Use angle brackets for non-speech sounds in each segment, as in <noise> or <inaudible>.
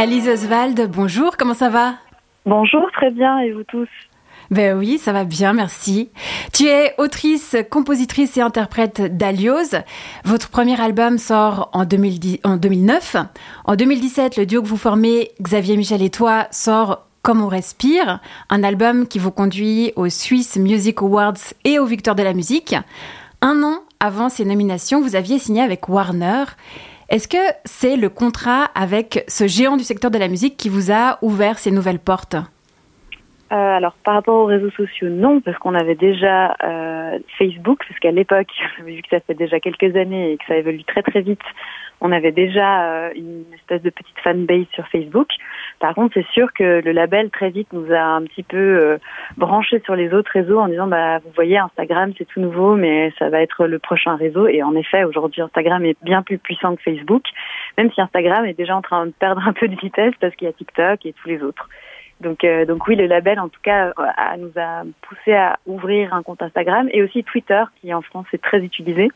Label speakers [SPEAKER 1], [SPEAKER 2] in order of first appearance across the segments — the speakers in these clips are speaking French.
[SPEAKER 1] Alice Oswald, bonjour, comment ça va?
[SPEAKER 2] Bonjour, très bien, et vous tous?
[SPEAKER 1] Ben oui, ça va bien, merci. Tu es autrice, compositrice et interprète d'Alios. Votre premier album sort en, 2010, en 2009. En 2017, le duo que vous formez, Xavier Michel et toi, sort Comme on respire, un album qui vous conduit aux Swiss Music Awards et aux Victoires de la musique. Un an avant ces nominations, vous aviez signé avec Warner. Est-ce que c'est le contrat avec ce géant du secteur de la musique qui vous a ouvert ces nouvelles portes?
[SPEAKER 2] Euh, alors par rapport aux réseaux sociaux, non, parce qu'on avait déjà euh, Facebook, parce qu'à l'époque, <laughs> vu que ça fait déjà quelques années et que ça évolue très très vite, on avait déjà euh, une espèce de petite fanbase sur Facebook. Par contre, c'est sûr que le label très vite nous a un petit peu euh, branché sur les autres réseaux en disant bah vous voyez Instagram c'est tout nouveau mais ça va être le prochain réseau et en effet aujourd'hui Instagram est bien plus puissant que Facebook, même si Instagram est déjà en train de perdre un peu de vitesse parce qu'il y a TikTok et tous les autres. Donc, euh, donc oui, le label, en tout cas, a, nous a poussé à ouvrir un compte Instagram et aussi Twitter, qui en France est très utilisé.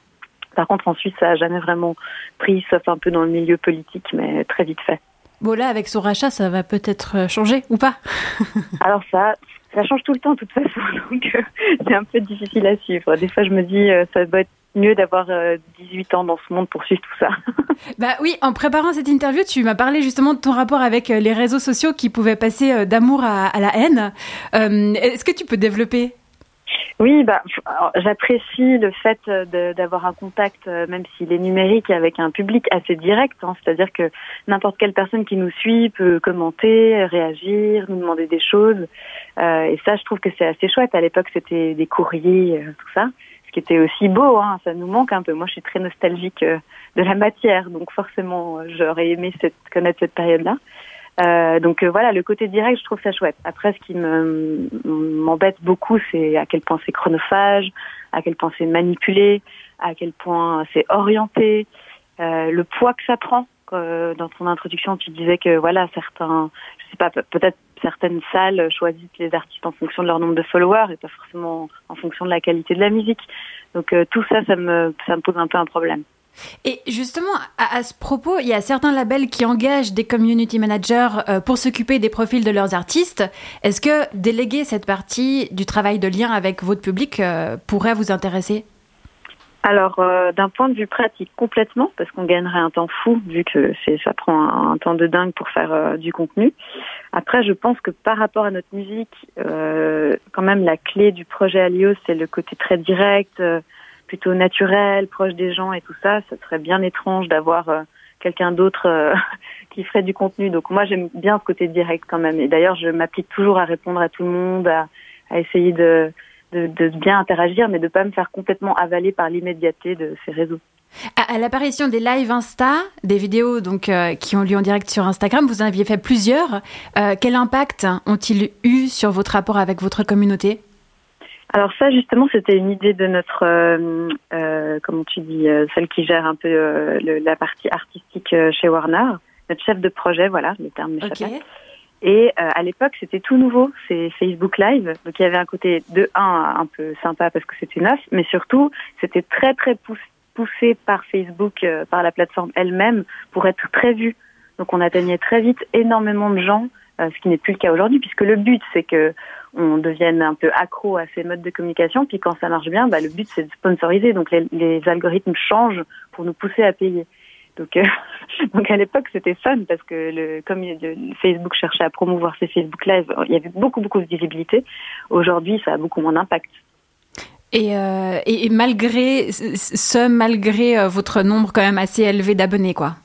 [SPEAKER 2] Par contre, en Suisse, ça n'a jamais vraiment pris, sauf un peu dans le milieu politique, mais très vite fait.
[SPEAKER 1] Bon, là, avec son rachat, ça va peut-être changer ou pas? <laughs>
[SPEAKER 2] Alors ça, ça change tout le temps, de toute façon, <laughs> donc euh, c'est un peu difficile à suivre. Des fois, je me dis, euh, ça doit être mieux d'avoir 18 ans dans ce monde pour suivre tout ça. <laughs>
[SPEAKER 1] bah oui, en préparant cette interview, tu m'as parlé justement de ton rapport avec euh, les réseaux sociaux qui pouvaient passer euh, d'amour à, à, la haine. Euh, Est-ce que tu peux développer?
[SPEAKER 2] Oui, bah, j'apprécie le fait d'avoir un contact, même s'il est numérique, avec un public assez direct. Hein, C'est-à-dire que n'importe quelle personne qui nous suit peut commenter, réagir, nous demander des choses. Euh, et ça, je trouve que c'est assez chouette. À l'époque, c'était des courriers, tout ça qui était aussi beau. Hein, ça nous manque un peu. Moi, je suis très nostalgique euh, de la matière, donc forcément, j'aurais aimé connaître cette période-là. Euh, donc euh, voilà, le côté direct, je trouve ça chouette. Après, ce qui m'embête beaucoup, c'est à quel point c'est chronophage, à quel point c'est manipulé, à quel point c'est orienté, le poids que ça prend. Dans ton introduction, tu disais que voilà, certains, je sais pas, peut-être certaines salles choisissent les artistes en fonction de leur nombre de followers et pas forcément en fonction de la qualité de la musique. Donc euh, tout ça, ça me, pose un peu un problème.
[SPEAKER 1] Et justement, à, ce propos, il y a certains labels qui engagent des community managers euh, pour s'occuper des profils de leurs artistes. Est-ce que déléguer cette partie du travail de lien avec votre public euh, pourrait vous intéresser?
[SPEAKER 2] Alors, euh, d'un point de vue pratique, complètement, parce qu'on gagnerait un temps fou, vu que c'est ça prend un, temps de dingue pour faire euh, du contenu. Après, je pense que par rapport à notre musique, euh, quand même, la clé du projet Alios, c'est le côté très direct, plutôt naturel, proche des gens et tout ça. Ça serait bien étrange d'avoir quelqu'un d'autre <laughs> qui ferait du contenu. Donc moi, j'aime bien ce côté direct quand même. Et d'ailleurs, je m'applique toujours à répondre à tout le monde, à essayer de de, bien interagir, mais de pas me faire complètement avaler par l'immédiateté de ces réseaux.
[SPEAKER 1] À, l'apparition des lives Insta, des vidéos donc euh, qui ont lieu en direct sur Instagram, vous en aviez fait plusieurs. Euh, quel impact ont-ils eu sur votre rapport avec votre communauté?
[SPEAKER 2] Alors ça justement c'était une idée de notre euh, comment tu dis celle qui gère un peu la partie artistique chez Warner notre chef de projet voilà le terme m'échappe et euh, à l'époque, c'était tout nouveau, c'est Facebook Live. Donc il y avait un côté de un un peu sympa parce que c'était neuf, mais surtout c'était très très poussé par Facebook, euh, par la plateforme elle-même, pour être très vu. Donc on atteignait très vite énormément de gens, euh, ce qui n'est plus le cas aujourd'hui, puisque le but c'est que on devienne un peu accro à ces modes de communication. Puis quand ça marche bien, bah, le but c'est de sponsoriser. Donc les, les algorithmes changent pour nous pousser à payer. Donc, euh, <laughs> donc à l'époque, c'était fun parce que le, comme Facebook cherchait à promouvoir ses Facebook Live, il y avait beaucoup, beaucoup de visibilité. Aujourd'hui, ça a beaucoup moins d'impact.
[SPEAKER 1] Et, euh, et, malgré ce, malgré euh, votre nombre quand même assez élevé d'abonnés, quoi.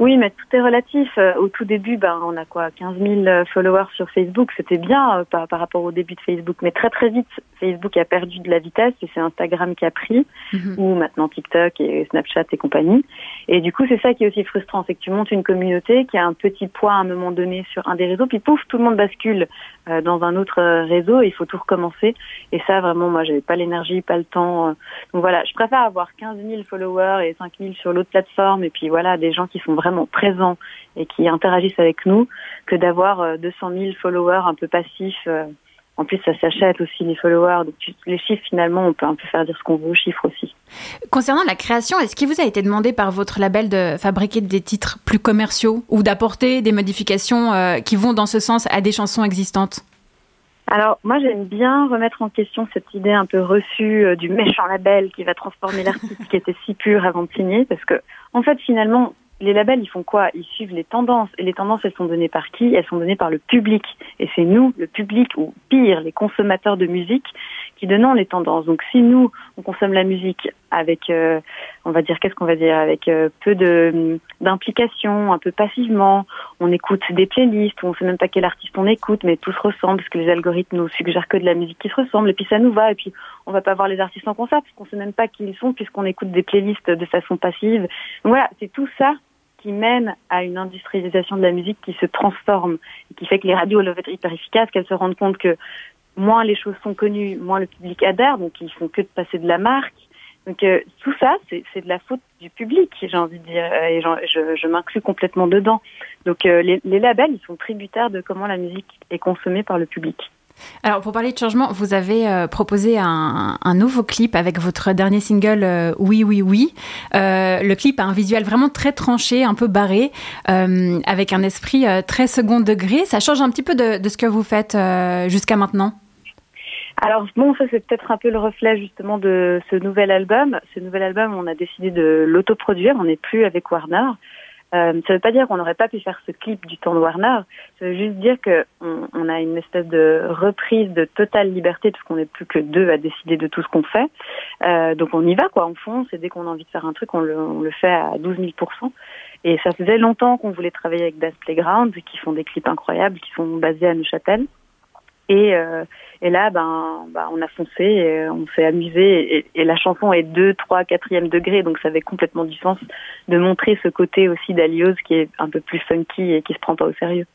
[SPEAKER 2] Oui, mais tout est relatif. Euh, au tout début, ben, on a quoi 15 000 euh, followers sur Facebook. C'était bien euh, par, par, rapport au début de Facebook. Mais très très vite, Facebook a perdu de la vitesse et c'est Instagram qui a pris, mhm. ou maintenant TikTok et Snapchat et compagnie. Et du coup, c'est ça qui est aussi frustrant. C'est que tu montes une communauté qui a un petit poids à un moment donné sur un des réseaux, puis pouf, tout le monde bascule dans un autre réseau et il faut tout recommencer. Et ça, vraiment, moi, j'avais pas l'énergie, pas le temps. Donc voilà, je préfère avoir 15 000 followers et 5 000 sur l'autre plateforme et puis voilà, des gens qui sont vraiment présents et qui interagissent avec nous que d'avoir 200 euh, 000 followers un peu passifs euh, En plus, ça s'achète aussi les followers. Donc les chiffres, finalement, on peut un peu faire dire ce qu'on veut aux chiffres aussi.
[SPEAKER 1] Concernant la création, est-ce qu'il vous a été demandé par votre label de fabriquer des titres plus commerciaux ou d'apporter des modifications euh, qui vont dans ce sens à des chansons existantes?
[SPEAKER 2] Alors moi j'aime bien remettre en question cette idée un peu reçue euh, du méchant label qui va transformer <laughs> l'artiste qui était si pur avant de signer parce que en fait finalement les labels, ils font quoi? Ils suivent les tendances. Et les tendances, elles sont données par qui? Elles sont données par le public. Et c'est nous, le public, ou pire, les consommateurs de musique, qui donnons les tendances. Donc si nous, on consomme la musique avec, euh, on va dire, qu'est-ce qu'on va dire, avec euh, peu de d'implication, un peu passivement, on écoute des playlists on sait même pas quel artiste on écoute, mais tout se ressemble parce que les algorithmes nous suggèrent que de la musique qui se ressemble, et puis ça nous va, et puis on va pas voir les artistes en concert parce qu'on sait même pas qui ils sont puisqu'on écoute des playlists de façon passive. Donc voilà, c'est tout ça qui mène à une industrialisation de la musique qui se transforme et qui fait que les radios doivent être hyper efficaces, qu'elles se rendent compte que moins les choses sont connues, moins le public adhère, donc ils font que de passer de la marque. Donc euh, tout ça, c'est de la faute du public, j'ai envie de dire, et je, je m'inclus complètement dedans. Donc euh, les labels, ils sont tributaires de comment la musique est consommée par le public.
[SPEAKER 1] Alors, pour parler de changement, vous avez euh, proposé un, nouveau clip avec votre dernier single euh, Oui, oui, oui. Euh, le clip a un visuel vraiment très tranché, un peu barré, avec un esprit très second degré. Ça change un petit peu de, ce que vous faites jusqu'à maintenant?
[SPEAKER 2] Alors bon, ça c'est peut-être un peu le reflet justement de ce nouvel album. Ce nouvel album, on a décidé de l'autoproduire. On n'est plus avec Warner. Euh, ça ne veut pas dire qu'on n'aurait pas pu faire ce clip du temps de Warner. Ça veut juste dire que on, a une espèce de reprise de totale liberté parce qu'on n'est plus que deux à décider de tout ce qu'on fait. Euh, donc on y va quoi, on fonce et dès qu'on a envie de faire un truc, on le, on le fait à 12 000% Et ça faisait longtemps qu'on voulait travailler avec Das Playground qui font des clips incroyables, qui sont basés à Neuchâtel. Et, euh, et là, ben, ben, on a foncé, et on s'est amusé, et, la chanson est 2, 3, 4e degré, donc ça avait complètement du sens de montrer ce côté aussi d'Alios qui est un peu plus funky et qui se prend pas au sérieux.